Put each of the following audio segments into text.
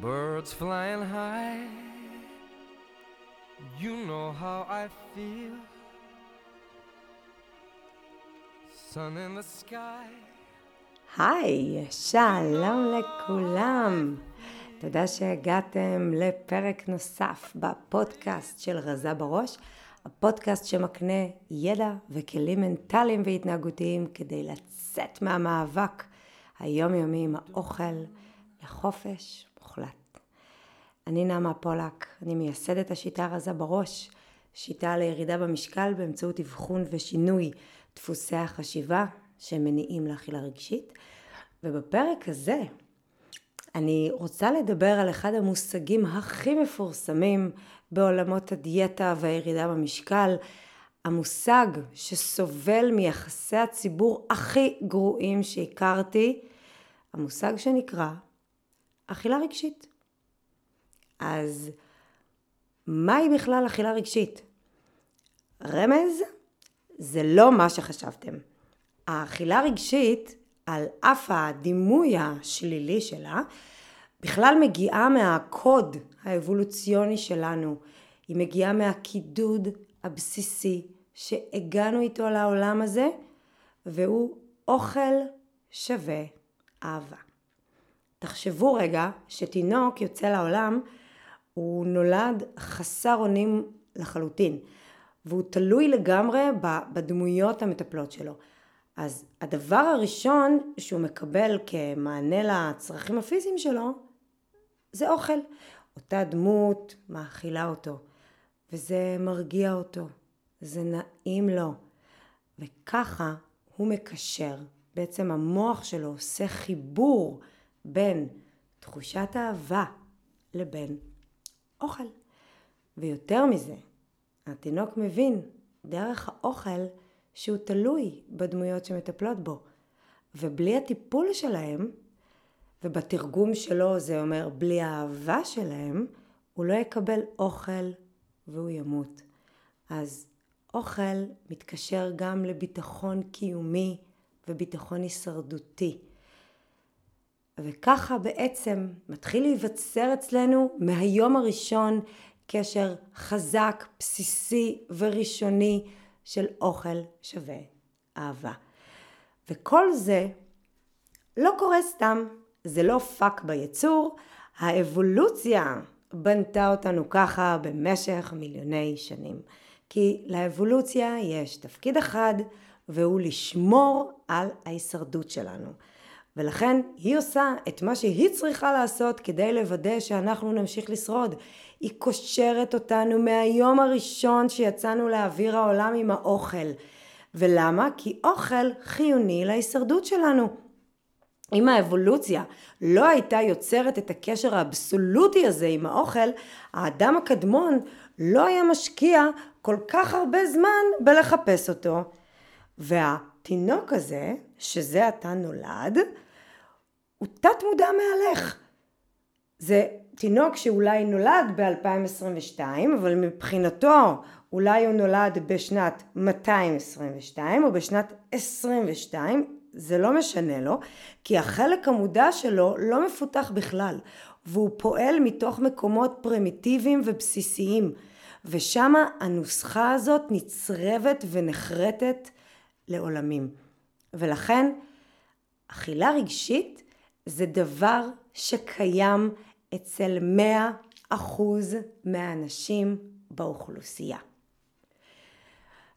Birds flying high, you know how I feel. Sun in the sky. היי, שלום לכולם. תודה שהגעתם לפרק נוסף בפודקאסט של רזה בראש, הפודקאסט שמקנה ידע וכלים מנטליים והתנהגותיים כדי לצאת מהמאבק היומיומי עם האוכל לחופש מוחלט. אני נעמה פולק, אני מייסדת השיטה רזה בראש, שיטה לירידה במשקל באמצעות אבחון ושינוי דפוסי החשיבה שמניעים לאכילה רגשית. ובפרק הזה אני רוצה לדבר על אחד המושגים הכי מפורסמים בעולמות הדיאטה והירידה במשקל, המושג שסובל מיחסי הציבור הכי גרועים שהכרתי, המושג שנקרא אכילה רגשית. אז מהי בכלל אכילה רגשית? רמז, זה לא מה שחשבתם. האכילה רגשית, על אף הדימוי השלילי שלה, בכלל מגיעה מהקוד האבולוציוני שלנו. היא מגיעה מהקידוד הבסיסי שהגענו איתו לעולם הזה, והוא אוכל שווה אהבה. תחשבו רגע שתינוק יוצא לעולם, הוא נולד חסר אונים לחלוטין, והוא תלוי לגמרי בדמויות המטפלות שלו. אז הדבר הראשון שהוא מקבל כמענה לצרכים הפיזיים שלו, זה אוכל. אותה דמות מאכילה אותו, וזה מרגיע אותו, זה נעים לו, וככה הוא מקשר. בעצם המוח שלו עושה חיבור בין תחושת אהבה לבין אוכל. ויותר מזה, התינוק מבין דרך האוכל שהוא תלוי בדמויות שמטפלות בו. ובלי הטיפול שלהם, ובתרגום שלו זה אומר בלי האהבה שלהם, הוא לא יקבל אוכל והוא ימות. אז אוכל מתקשר גם לביטחון קיומי וביטחון הישרדותי. וככה בעצם מתחיל להיווצר אצלנו מהיום הראשון קשר חזק, בסיסי וראשוני של אוכל שווה אהבה. וכל זה לא קורה סתם, זה לא פאק ביצור, האבולוציה בנתה אותנו ככה במשך מיליוני שנים. כי לאבולוציה יש תפקיד אחד והוא לשמור על ההישרדות שלנו. ולכן היא עושה את מה שהיא צריכה לעשות כדי לוודא שאנחנו נמשיך לשרוד. היא קושרת אותנו מהיום הראשון שיצאנו לאוויר העולם עם האוכל. ולמה? כי אוכל חיוני להישרדות שלנו. אם האבולוציה לא הייתה יוצרת את הקשר האבסולוטי הזה עם האוכל, האדם הקדמון לא היה משקיע כל כך הרבה זמן בלחפש אותו. והתינוק הזה, שזה עתה נולד, הוא תת מודע מהלך. זה תינוק שאולי נולד ב-2022, אבל מבחינתו אולי הוא נולד בשנת 222 או בשנת 22, זה לא משנה לו, כי החלק המודע שלו לא מפותח בכלל, והוא פועל מתוך מקומות פרימיטיביים ובסיסיים, ושם הנוסחה הזאת נצרבת ונחרטת לעולמים. ולכן אכילה רגשית זה דבר שקיים אצל 100% מהאנשים באוכלוסייה.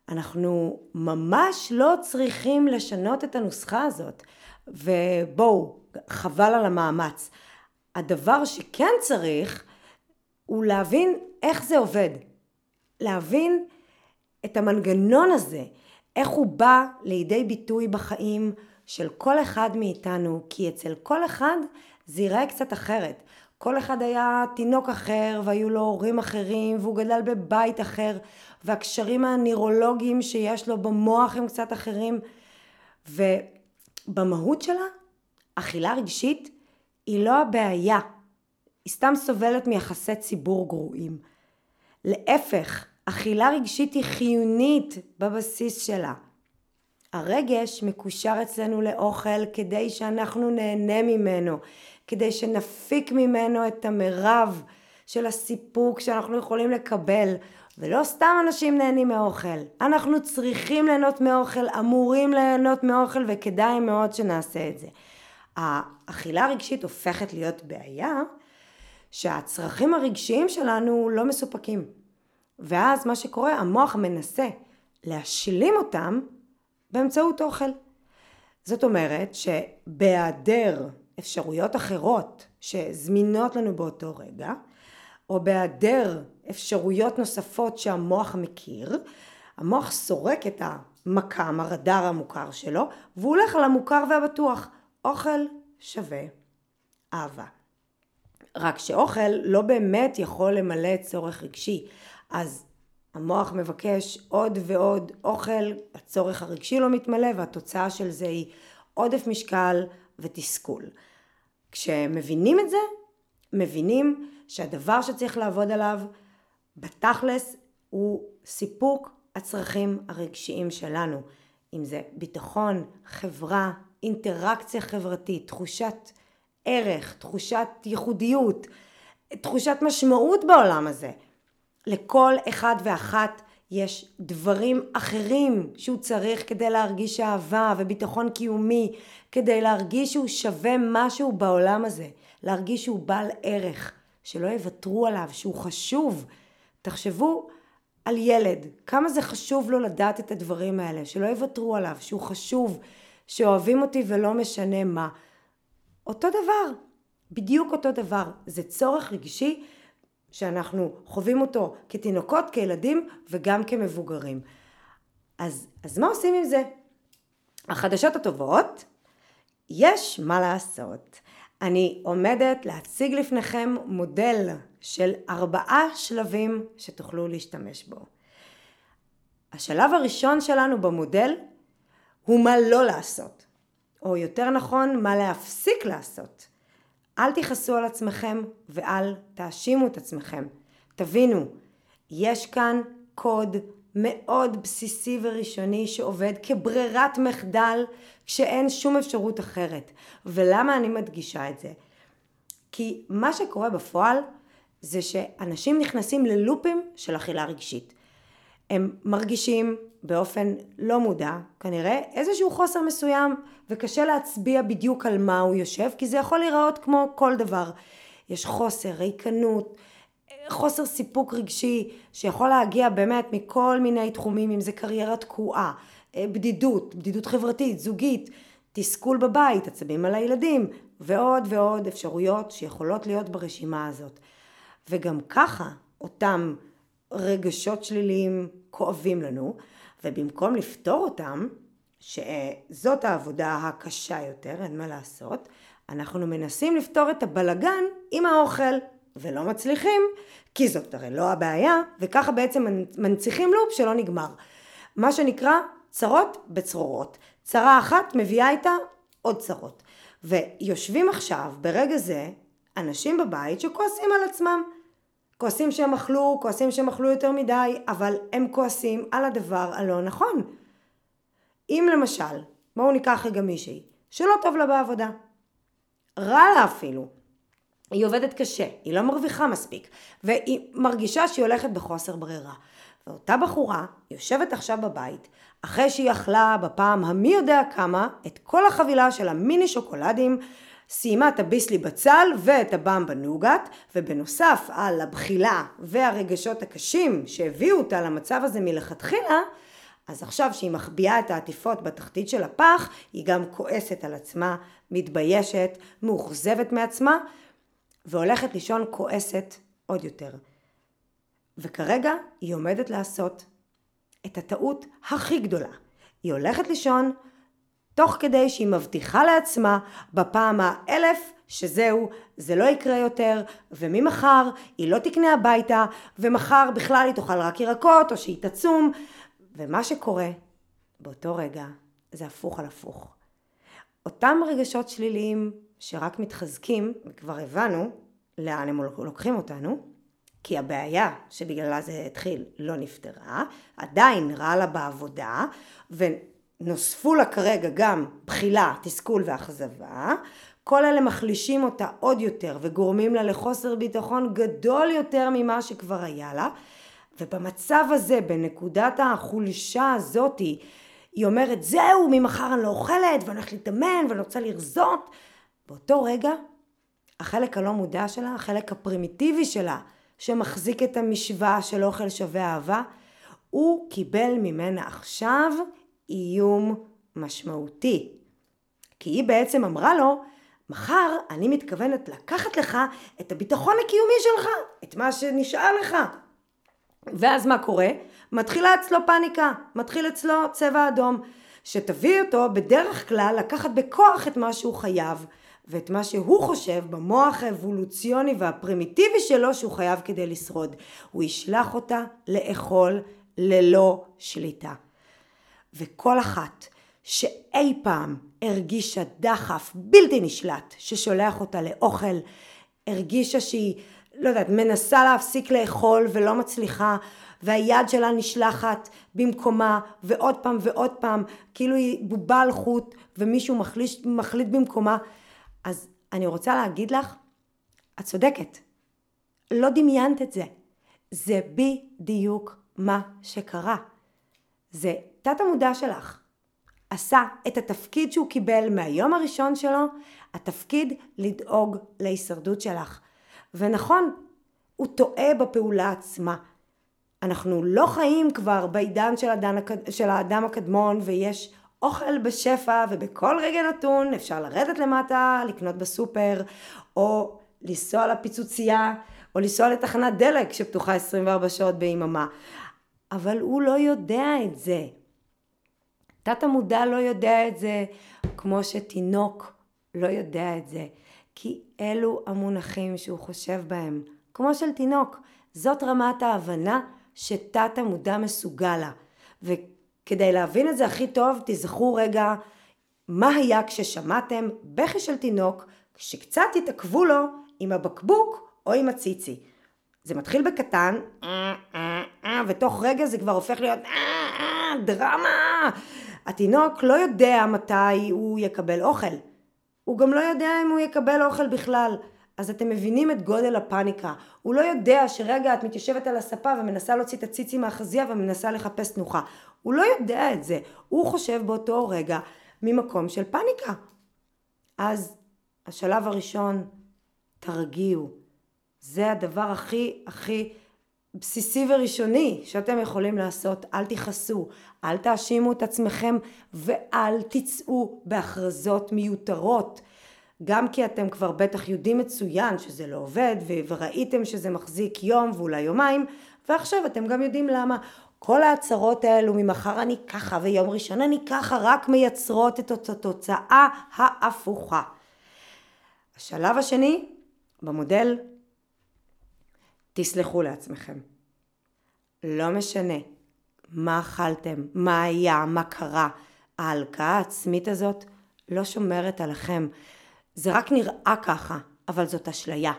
אנחנו ממש לא צריכים לשנות את הנוסחה הזאת, ובואו, חבל על המאמץ. הדבר שכן צריך הוא להבין איך זה עובד. להבין את המנגנון הזה, איך הוא בא לידי ביטוי בחיים של כל אחד מאיתנו, כי אצל כל אחד זה ייראה קצת אחרת. כל אחד היה תינוק אחר והיו לו הורים אחרים והוא גדל בבית אחר והקשרים הנוירולוגיים שיש לו במוח הם קצת אחרים ובמהות שלה אכילה רגשית היא לא הבעיה, היא סתם סובלת מיחסי ציבור גרועים. להפך, אכילה רגשית היא חיונית בבסיס שלה. הרגש מקושר אצלנו לאוכל כדי שאנחנו נהנה ממנו, כדי שנפיק ממנו את המרב של הסיפוק שאנחנו יכולים לקבל. ולא סתם אנשים נהנים מאוכל, אנחנו צריכים ליהנות מאוכל, אמורים ליהנות מאוכל וכדאי מאוד שנעשה את זה. האכילה הרגשית הופכת להיות בעיה שהצרכים הרגשיים שלנו לא מסופקים. ואז מה שקורה, המוח מנסה להשלים אותם באמצעות אוכל. זאת אומרת שבהיעדר אפשרויות אחרות שזמינות לנו באותו רגע, או בהיעדר אפשרויות נוספות שהמוח מכיר, המוח סורק את המקם, הרדאר המוכר שלו, והוא הולך על המוכר והבטוח. אוכל שווה אהבה. רק שאוכל לא באמת יכול למלא צורך רגשי, אז המוח מבקש עוד ועוד אוכל, הצורך הרגשי לא מתמלא והתוצאה של זה היא עודף משקל ותסכול. כשמבינים את זה, מבינים שהדבר שצריך לעבוד עליו בתכלס הוא סיפוק הצרכים הרגשיים שלנו. אם זה ביטחון, חברה, אינטראקציה חברתית, תחושת ערך, תחושת ייחודיות, תחושת משמעות בעולם הזה. לכל אחד ואחת יש דברים אחרים שהוא צריך כדי להרגיש אהבה וביטחון קיומי, כדי להרגיש שהוא שווה משהו בעולם הזה, להרגיש שהוא בעל ערך, שלא יוותרו עליו, שהוא חשוב. תחשבו על ילד, כמה זה חשוב לו לדעת את הדברים האלה, שלא יוותרו עליו, שהוא חשוב, שאוהבים אותי ולא משנה מה. אותו דבר, בדיוק אותו דבר, זה צורך רגשי שאנחנו חווים אותו כתינוקות, כילדים וגם כמבוגרים. אז, אז מה עושים עם זה? החדשות הטובות, יש מה לעשות. אני עומדת להציג לפניכם מודל של ארבעה שלבים שתוכלו להשתמש בו. השלב הראשון שלנו במודל הוא מה לא לעשות, או יותר נכון, מה להפסיק לעשות. אל תכעסו על עצמכם ואל תאשימו את עצמכם. תבינו, יש כאן קוד מאוד בסיסי וראשוני שעובד כברירת מחדל כשאין שום אפשרות אחרת. ולמה אני מדגישה את זה? כי מה שקורה בפועל זה שאנשים נכנסים ללופים של אכילה רגשית. הם מרגישים באופן לא מודע, כנראה, איזשהו חוסר מסוים, וקשה להצביע בדיוק על מה הוא יושב, כי זה יכול להיראות כמו כל דבר. יש חוסר, ריקנות, חוסר סיפוק רגשי, שיכול להגיע באמת מכל מיני תחומים, אם זה קריירה תקועה, בדידות, בדידות חברתית, זוגית, תסכול בבית, עצבים על הילדים, ועוד ועוד אפשרויות שיכולות להיות ברשימה הזאת. וגם ככה, אותם רגשות שליליים כואבים לנו, ובמקום לפתור אותם, שזאת העבודה הקשה יותר, אין מה לעשות, אנחנו מנסים לפתור את הבלגן עם האוכל, ולא מצליחים, כי זאת הרי לא הבעיה, וככה בעצם מנציחים לופ שלא נגמר. מה שנקרא צרות בצרורות. צרה אחת מביאה איתה עוד צרות. ויושבים עכשיו, ברגע זה, אנשים בבית שכועסים על עצמם. כועסים שהם אכלו, כועסים שהם אכלו יותר מדי, אבל הם כועסים על הדבר הלא נכון. אם למשל, בואו ניקח רגע מישהי, שלא טוב לה בעבודה. רע לה אפילו. היא עובדת קשה, היא לא מרוויחה מספיק, והיא מרגישה שהיא הולכת בחוסר ברירה. ואותה בחורה יושבת עכשיו בבית, אחרי שהיא אכלה בפעם המי יודע כמה את כל החבילה של המיני שוקולדים סיימה את הביסלי בצל ואת הבמבה נוגת, ובנוסף על הבחילה והרגשות הקשים שהביאו אותה למצב הזה מלכתחילה, אז עכשיו שהיא מחביאה את העטיפות בתחתית של הפח, היא גם כועסת על עצמה, מתביישת, מאוכזבת מעצמה, והולכת לישון כועסת עוד יותר. וכרגע היא עומדת לעשות את הטעות הכי גדולה. היא הולכת לישון תוך כדי שהיא מבטיחה לעצמה בפעם האלף שזהו, זה לא יקרה יותר, וממחר היא לא תקנה הביתה, ומחר בכלל היא תאכל רק ירקות, או שהיא תצום, ומה שקורה באותו רגע זה הפוך על הפוך. אותם רגשות שליליים שרק מתחזקים, וכבר הבנו לאן הם לוקחים אותנו, כי הבעיה שבגללה זה התחיל לא נפתרה, עדיין רע לה בעבודה, ו... נוספו לה כרגע גם בחילה, תסכול ואכזבה, כל אלה מחלישים אותה עוד יותר וגורמים לה לחוסר ביטחון גדול יותר ממה שכבר היה לה. ובמצב הזה, בנקודת החולשה הזאתי, היא אומרת, זהו, ממחר אני לא אוכלת, ואני הולכת להתאמן, ואני רוצה לרזות. באותו רגע, החלק הלא מודע שלה, החלק הפרימיטיבי שלה, שמחזיק את המשוואה של אוכל שווה אהבה, הוא קיבל ממנה עכשיו איום משמעותי. כי היא בעצם אמרה לו, מחר אני מתכוונת לקחת לך את הביטחון הקיומי שלך, את מה שנשאר לך. ואז מה קורה? מתחילה אצלו פאניקה, מתחיל אצלו צבע אדום, שתביא אותו בדרך כלל לקחת בכוח את מה שהוא חייב, ואת מה שהוא חושב במוח האבולוציוני והפרימיטיבי שלו שהוא חייב כדי לשרוד. הוא ישלח אותה לאכול ללא שליטה. וכל אחת שאי פעם הרגישה דחף בלתי נשלט ששולח אותה לאוכל, הרגישה שהיא, לא יודעת, מנסה להפסיק לאכול ולא מצליחה, והיד שלה נשלחת במקומה ועוד פעם ועוד פעם, כאילו היא בובה על חוט ומישהו מחליט, מחליט במקומה. אז אני רוצה להגיד לך, את צודקת. לא דמיינת את זה. זה בדיוק מה שקרה. זה תת המודע שלך. עשה את התפקיד שהוא קיבל מהיום הראשון שלו, התפקיד לדאוג להישרדות שלך. ונכון, הוא טועה בפעולה עצמה. אנחנו לא חיים כבר בעידן של, הדן, של האדם הקדמון ויש אוכל בשפע ובכל רגע נתון אפשר לרדת למטה, לקנות בסופר או לנסוע לפיצוצייה או לנסוע לתחנת דלק שפתוחה 24 שעות ביממה. אבל הוא לא יודע את זה. תת המודע לא יודע את זה כמו שתינוק לא יודע את זה. כי אלו המונחים שהוא חושב בהם. כמו של תינוק. זאת רמת ההבנה שתת המודע מסוגל לה. וכדי להבין את זה הכי טוב, תזכרו רגע מה היה כששמעתם בכי של תינוק שקצת התעכבו לו עם הבקבוק או עם הציצי. זה מתחיל בקטן, ותוך רגע זה כבר הופך להיות דרמה. התינוק לא יודע מתי הוא יקבל אוכל. הוא גם לא יודע אם הוא יקבל אוכל בכלל. אז אתם מבינים את גודל הפאניקה. הוא לא יודע שרגע את מתיישבת על הספה ומנסה להוציא את הציצי מהחזייה ומנסה לחפש תנוחה. הוא לא יודע את זה. הוא חושב באותו רגע ממקום של פאניקה. אז השלב הראשון, תרגיעו. זה הדבר הכי הכי בסיסי וראשוני שאתם יכולים לעשות. אל תכעסו, אל תאשימו את עצמכם ואל תצאו בהכרזות מיותרות. גם כי אתם כבר בטח יודעים מצוין שזה לא עובד וראיתם שזה מחזיק יום ואולי יומיים ועכשיו אתם גם יודעים למה כל ההצהרות האלו ממחר אני ככה ויום ראשון אני ככה רק מייצרות את התוצאה ההפוכה. השלב השני במודל תסלחו לעצמכם. לא משנה מה אכלתם, מה היה, מה קרה, ההלקאה העצמית הזאת לא שומרת עליכם. זה רק נראה ככה, אבל זאת אשליה.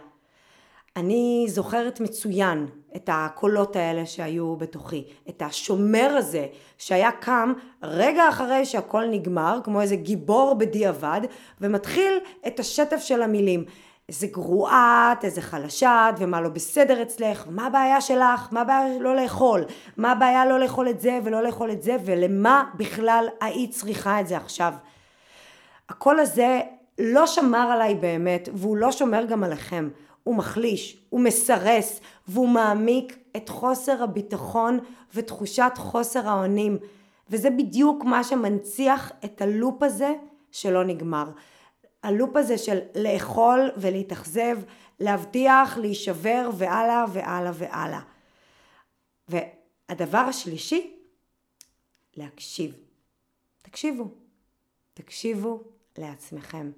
אני זוכרת מצוין את הקולות האלה שהיו בתוכי, את השומר הזה שהיה קם רגע אחרי שהכל נגמר, כמו איזה גיבור בדיעבד, ומתחיל את השטף של המילים. איזה גרועה את, איזה חלשה את, ומה לא בסדר אצלך, מה הבעיה שלך, מה הבעיה לא לאכול, מה הבעיה לא לאכול את זה ולא לאכול את זה, ולמה בכלל היית צריכה את זה עכשיו. הקול הזה לא שמר עליי באמת, והוא לא שומר גם עליכם. הוא מחליש, הוא מסרס, והוא מעמיק את חוסר הביטחון ותחושת חוסר האונים. וזה בדיוק מה שמנציח את הלופ הזה שלא נגמר. הלופ הזה של לאכול ולהתאכזב, להבטיח, להישבר והלאה והלאה והלאה. והדבר השלישי, להקשיב. תקשיבו. תקשיבו לעצמכם.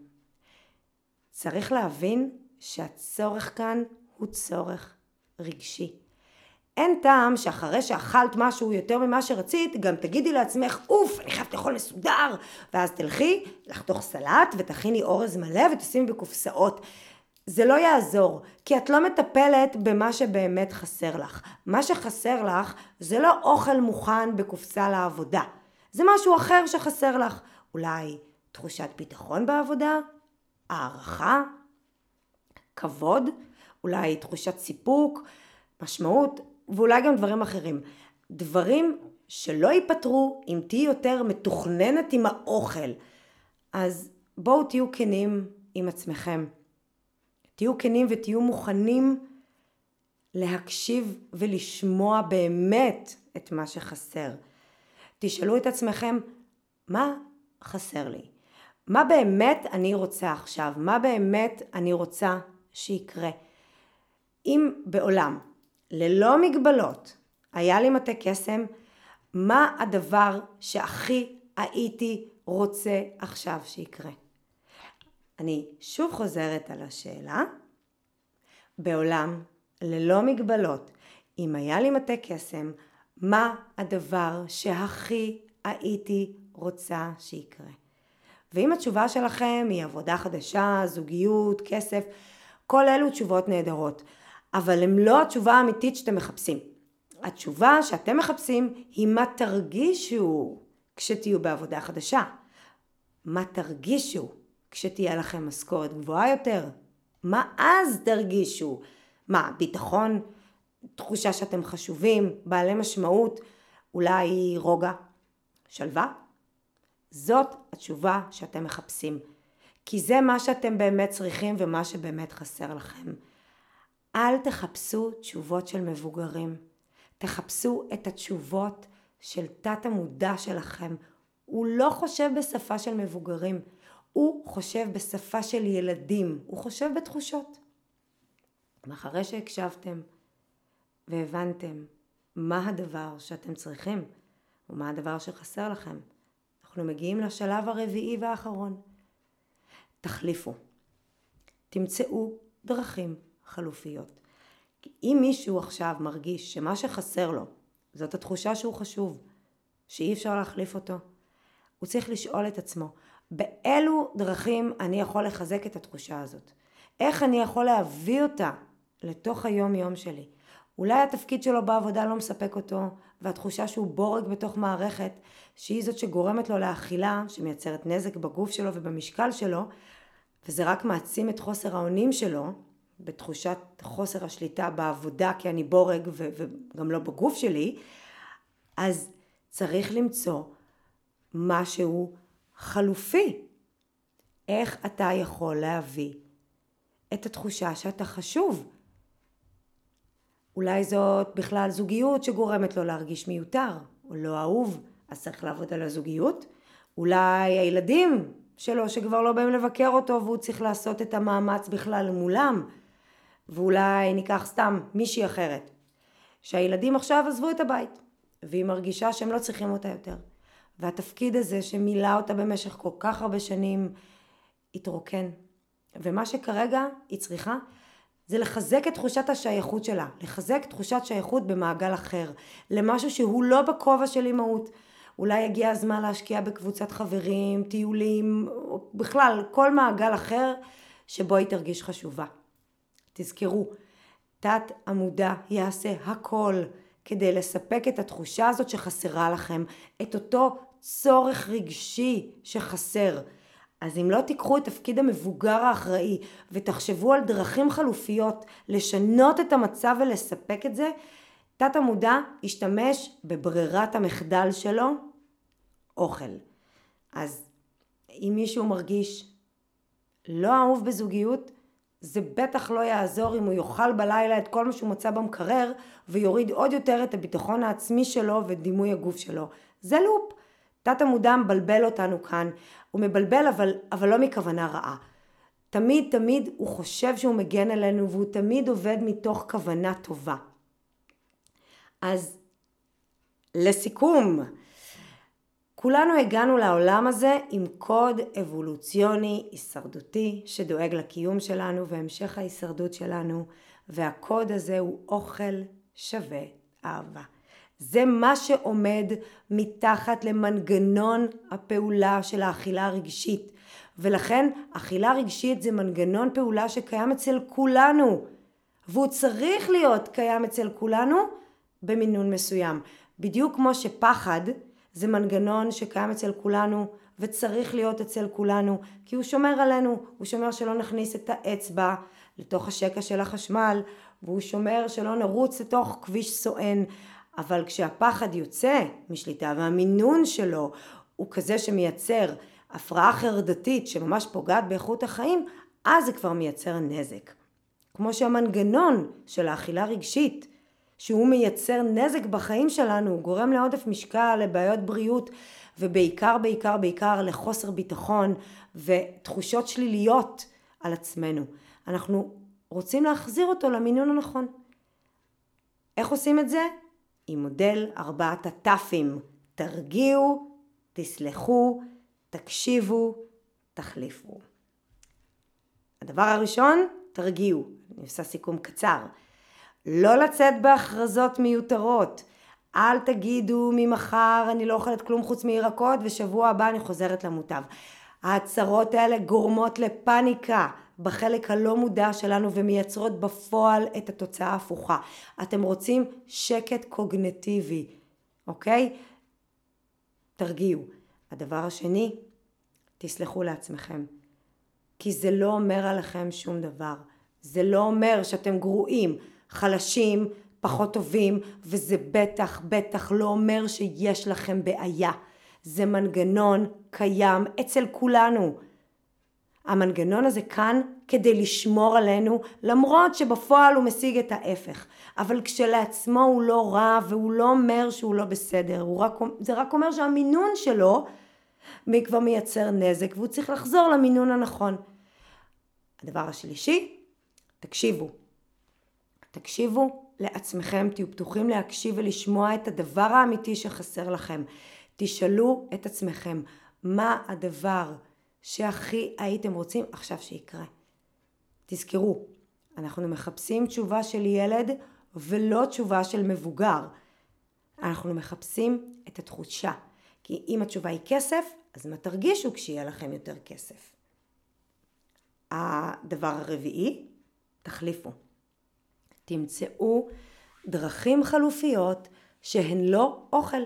צריך להבין שהצורך כאן הוא צורך רגשי. אין טעם שאחרי שאכלת משהו יותר ממה שרצית, גם תגידי לעצמך, אוף, אני חייבת לאכול מסודר, ואז תלכי לחתוך סלט ותכיני אורז מלא ותשימי בקופסאות. זה לא יעזור, כי את לא מטפלת במה שבאמת חסר לך. מה שחסר לך זה לא אוכל מוכן בקופסה לעבודה. זה משהו אחר שחסר לך. אולי תחושת ביטחון בעבודה? הערכה, כבוד, אולי תחושת סיפוק, משמעות, ואולי גם דברים אחרים. דברים שלא ייפתרו אם תהיי יותר מתוכננת עם האוכל. אז בואו תהיו כנים עם עצמכם. תהיו כנים ותהיו מוכנים להקשיב ולשמוע באמת את מה שחסר. תשאלו את עצמכם, מה חסר לי? מה באמת אני רוצה עכשיו? מה באמת אני רוצה שיקרה? אם בעולם ללא מגבלות היה לי מטה קסם, מה הדבר שהכי הייתי רוצה עכשיו שיקרה? אני שוב חוזרת על השאלה. בעולם ללא מגבלות, אם היה לי מטה קסם, מה הדבר שהכי הייתי רוצה שיקרה? ואם התשובה שלכם היא עבודה חדשה, זוגיות, כסף, כל אלו תשובות נהדרות, אבל הן לא התשובה האמיתית שאתם מחפשים. התשובה שאתם מחפשים היא מה תרגישו כשתהיו בעבודה חדשה. מה תרגישו כשתהיה לכם משכורת גבוהה יותר? מה אז תרגישו? מה, ביטחון? תחושה שאתם חשובים, בעלי משמעות? אולי רוגע? שלווה? זאת התשובה שאתם מחפשים. כי זה מה שאתם באמת צריכים ומה שבאמת חסר לכם. אל תחפשו תשובות של מבוגרים. תחפשו את התשובות של תת המודע שלכם. הוא לא חושב בשפה של מבוגרים, הוא חושב בשפה של ילדים, הוא חושב בתחושות. ואחרי שהקשבתם והבנתם מה הדבר שאתם צריכים ומה הדבר שחסר לכם, אנחנו מגיעים לשלב הרביעי והאחרון. תחליפו. תמצאו דרכים חלופיות. אם מישהו עכשיו מרגיש שמה שחסר לו זאת התחושה שהוא חשוב, שאי אפשר להחליף אותו, הוא צריך לשאול את עצמו, באילו דרכים אני יכול לחזק את התחושה הזאת? איך אני יכול להביא אותה לתוך היום יום שלי? אולי התפקיד שלו בעבודה לא מספק אותו, והתחושה שהוא בורג בתוך מערכת, שהיא זאת שגורמת לו לאכילה, שמייצרת נזק בגוף שלו ובמשקל שלו, וזה רק מעצים את חוסר האונים שלו, בתחושת חוסר השליטה בעבודה כי אני בורג ו- וגם לא בגוף שלי, אז צריך למצוא משהו חלופי. איך אתה יכול להביא את התחושה שאתה חשוב? אולי זאת בכלל זוגיות שגורמת לו להרגיש מיותר או לא אהוב, אז צריך לעבוד על הזוגיות. אולי הילדים שלו שכבר לא באים לבקר אותו והוא צריך לעשות את המאמץ בכלל מולם. ואולי ניקח סתם מישהי אחרת, שהילדים עכשיו עזבו את הבית, והיא מרגישה שהם לא צריכים אותה יותר. והתפקיד הזה שמילא אותה במשך כל כך הרבה שנים התרוקן. ומה שכרגע היא צריכה זה לחזק את תחושת השייכות שלה, לחזק תחושת שייכות במעגל אחר, למשהו שהוא לא בכובע של אימהות. אולי הגיע הזמן להשקיע בקבוצת חברים, טיולים, בכלל כל מעגל אחר שבו היא תרגיש חשובה. תזכרו, תת המודע יעשה הכל כדי לספק את התחושה הזאת שחסרה לכם, את אותו צורך רגשי שחסר. אז אם לא תיקחו את תפקיד המבוגר האחראי ותחשבו על דרכים חלופיות לשנות את המצב ולספק את זה, תת המודע ישתמש בברירת המחדל שלו, אוכל. אז אם מישהו מרגיש לא אהוב בזוגיות, זה בטח לא יעזור אם הוא יאכל בלילה את כל מה שהוא מצא במקרר ויוריד עוד יותר את הביטחון העצמי שלו ודימוי הגוף שלו. זה לופ. תת המודע מבלבל אותנו כאן. הוא מבלבל אבל, אבל לא מכוונה רעה. תמיד תמיד הוא חושב שהוא מגן עלינו והוא תמיד עובד מתוך כוונה טובה. אז לסיכום, כולנו הגענו לעולם הזה עם קוד אבולוציוני הישרדותי שדואג לקיום שלנו והמשך ההישרדות שלנו והקוד הזה הוא אוכל שווה אהבה. זה מה שעומד מתחת למנגנון הפעולה של האכילה הרגשית ולכן אכילה רגשית זה מנגנון פעולה שקיים אצל כולנו והוא צריך להיות קיים אצל כולנו במינון מסוים. בדיוק כמו שפחד זה מנגנון שקיים אצל כולנו וצריך להיות אצל כולנו, כי הוא שומר עלינו, הוא שומר שלא נכניס את האצבע לתוך השקע של החשמל, והוא שומר שלא נרוץ לתוך כביש סואן, אבל כשהפחד יוצא משליטה והמינון שלו הוא כזה שמייצר הפרעה חרדתית שממש פוגעת באיכות החיים, אז זה כבר מייצר נזק. כמו שהמנגנון של האכילה רגשית, שהוא מייצר נזק בחיים שלנו, הוא גורם לעודף משקל, לבעיות בריאות, ובעיקר, בעיקר, בעיקר לחוסר ביטחון ותחושות שליליות על עצמנו. אנחנו רוצים להחזיר אותו למינון הנכון. איך עושים את זה? עם מודל ארבעת הטאפים. תרגיעו, תסלחו, תקשיבו, תחליפו. הדבר הראשון, תרגיעו. אני עושה סיכום קצר. לא לצאת בהכרזות מיותרות. אל תגידו ממחר אני לא אוכלת כלום חוץ מירקות ושבוע הבא אני חוזרת למוטב. ההצהרות האלה גורמות לפאניקה בחלק הלא מודע שלנו ומייצרות בפועל את התוצאה ההפוכה. אתם רוצים שקט קוגנטיבי, אוקיי? תרגיעו. הדבר השני, תסלחו לעצמכם. כי זה לא אומר עליכם שום דבר. זה לא אומר שאתם גרועים, חלשים, פחות טובים, וזה בטח בטח לא אומר שיש לכם בעיה. זה מנגנון קיים אצל כולנו. המנגנון הזה כאן כדי לשמור עלינו, למרות שבפועל הוא משיג את ההפך. אבל כשלעצמו הוא לא רע והוא לא אומר שהוא לא בסדר, רק, זה רק אומר שהמינון שלו כבר מייצר נזק והוא צריך לחזור למינון הנכון. הדבר השלישי, תקשיבו. תקשיבו לעצמכם, תהיו פתוחים להקשיב ולשמוע את הדבר האמיתי שחסר לכם. תשאלו את עצמכם, מה הדבר שהכי הייתם רוצים עכשיו שיקרה? תזכרו, אנחנו מחפשים תשובה של ילד ולא תשובה של מבוגר. אנחנו מחפשים את התחושה. כי אם התשובה היא כסף, אז מה תרגישו כשיהיה לכם יותר כסף? הדבר הרביעי, תחליפו. תמצאו דרכים חלופיות שהן לא אוכל.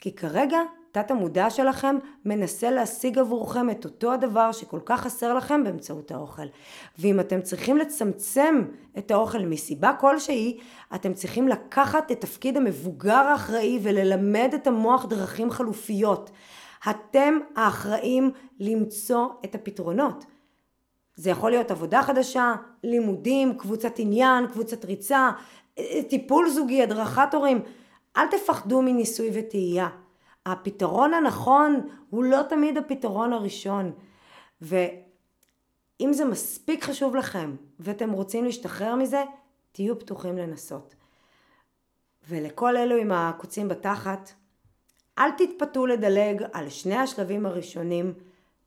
כי כרגע תת המודע שלכם מנסה להשיג עבורכם את אותו הדבר שכל כך חסר לכם באמצעות האוכל. ואם אתם צריכים לצמצם את האוכל מסיבה כלשהי, אתם צריכים לקחת את תפקיד המבוגר האחראי וללמד את המוח דרכים חלופיות. אתם האחראים למצוא את הפתרונות. זה יכול להיות עבודה חדשה, לימודים, קבוצת עניין, קבוצת ריצה, טיפול זוגי, הדרכת הורים. אל תפחדו מניסוי וטעייה. הפתרון הנכון הוא לא תמיד הפתרון הראשון. ואם זה מספיק חשוב לכם ואתם רוצים להשתחרר מזה, תהיו פתוחים לנסות. ולכל אלו עם הקוצים בתחת, אל תתפתו לדלג על שני השלבים הראשונים,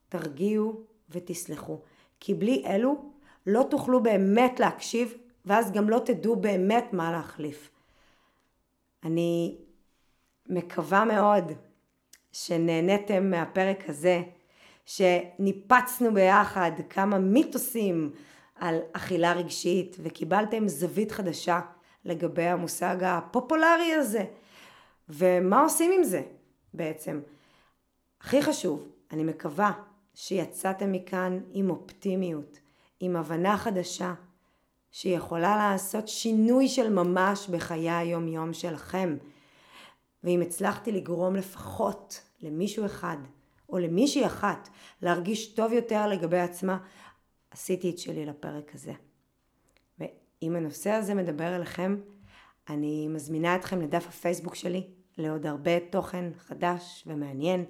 תרגיעו ותסלחו. כי בלי אלו לא תוכלו באמת להקשיב ואז גם לא תדעו באמת מה להחליף. אני מקווה מאוד שנהניתם מהפרק הזה, שניפצנו ביחד כמה מיתוסים על אכילה רגשית וקיבלתם זווית חדשה לגבי המושג הפופולרי הזה. ומה עושים עם זה בעצם? הכי חשוב, אני מקווה שיצאתם מכאן עם אופטימיות, עם הבנה חדשה, שיכולה לעשות שינוי של ממש בחיי היום יום שלכם. ואם הצלחתי לגרום לפחות למישהו אחד או למישהי אחת להרגיש טוב יותר לגבי עצמה, עשיתי את שלי לפרק הזה. ואם הנושא הזה מדבר אליכם, אני מזמינה אתכם לדף הפייסבוק שלי לעוד הרבה תוכן חדש ומעניין.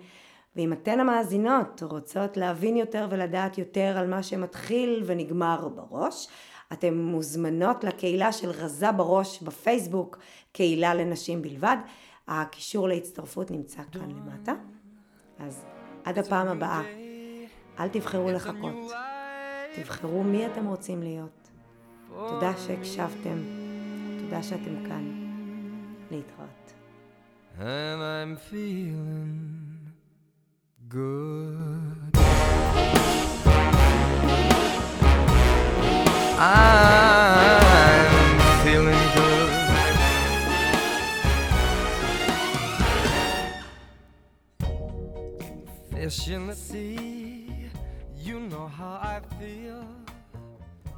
ואם אתן המאזינות רוצות להבין יותר ולדעת יותר על מה שמתחיל ונגמר בראש, אתן מוזמנות לקהילה של רזה בראש בפייסבוק, קהילה לנשים בלבד. הקישור להצטרפות נמצא כאן למטה. אז עד הפעם הבאה, אל תבחרו לחכות, תבחרו מי אתם רוצים להיות. תודה שהקשבתם, תודה שאתם כאן. להתראות. And I'm feeling good. I'm feeling good. Fish in the sea, you know how I feel.